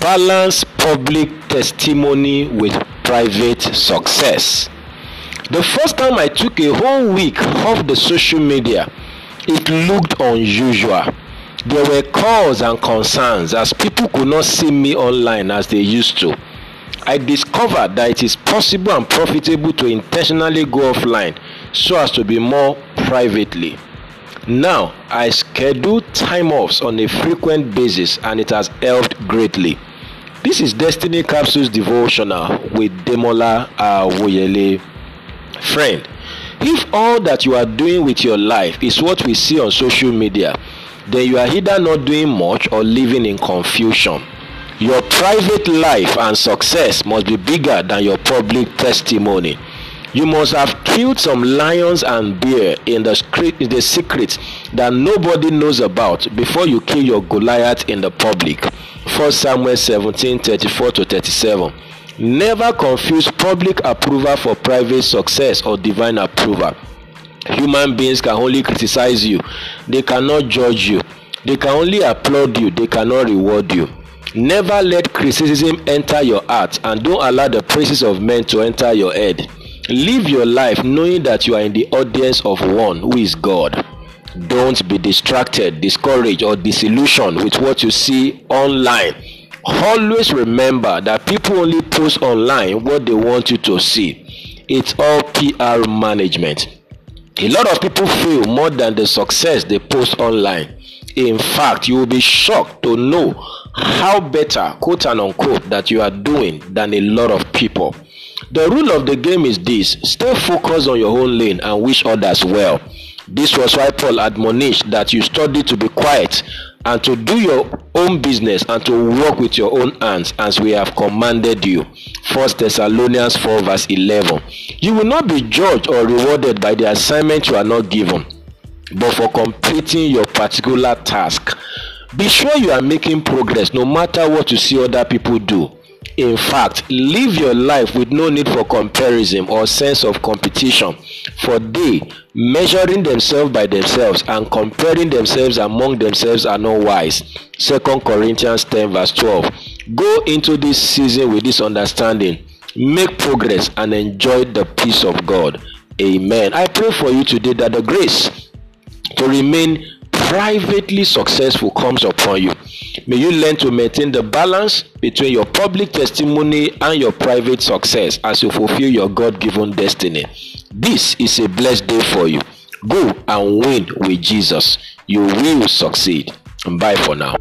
balance public testimony with private success. The first time I took a whole week off the social media, it looked unusual. There were calls and concerns as people could not see me online as they used to. I discovered that it is possible and profitable to intentionally go offline so as to be more privately. Now, I schedule time offs on a frequent basis and it has helped greatly. This is Destiny Capsules Devotional with Demola Awoyele. Friend, if all that you are doing with your life is what we see on social media, then you are either not doing much or living in confusion. Your private life and success must be bigger than your public testimony. You must have killed some lions and bear in the, in the secret that nobody knows about before you kill your Goliath in the public. 1 Samuel 17 34 to 37. Never confuse public approval for private success or divine approval. Human beings can only criticize you, they cannot judge you. They can only applaud you, they cannot reward you. Never let criticism enter your heart and don't allow the praises of men to enter your head. Live your life knowing that you are in the audience of one who is God. Don't be distracted, discouraged, or disillusioned with what you see online. Always remember that people only post online what they want you to see. It's all PR management. A lot of people feel more than the success they post online. In fact, you will be shocked to know how better, quote and unquote, that you are doing than a lot of people. The rule of the game is this stay focused on your own lane and wish others well. This was why Paul admonished that you study to be quiet and to do your own business and to work with your own hands as we have commanded you. 1 Thessalonians 4 verse 11. You will not be judged or rewarded by the assignment you are not given, but for completing your particular task. Be sure you are making progress no matter what you see other people do. In fact, live your life with no need for comparison or sense of competition. For they, measuring themselves by themselves and comparing themselves among themselves are not wise. 2 Corinthians 10 verse 12. Go into this season with this understanding. Make progress and enjoy the peace of God. Amen. I pray for you today that the grace to remain privately successful comes upon you. May you learn to maintain the balance between your public testimony and your private success as you fulfill your God given destiny. This is a blessed day for you. Go and win with Jesus. You will succeed. Bye for now.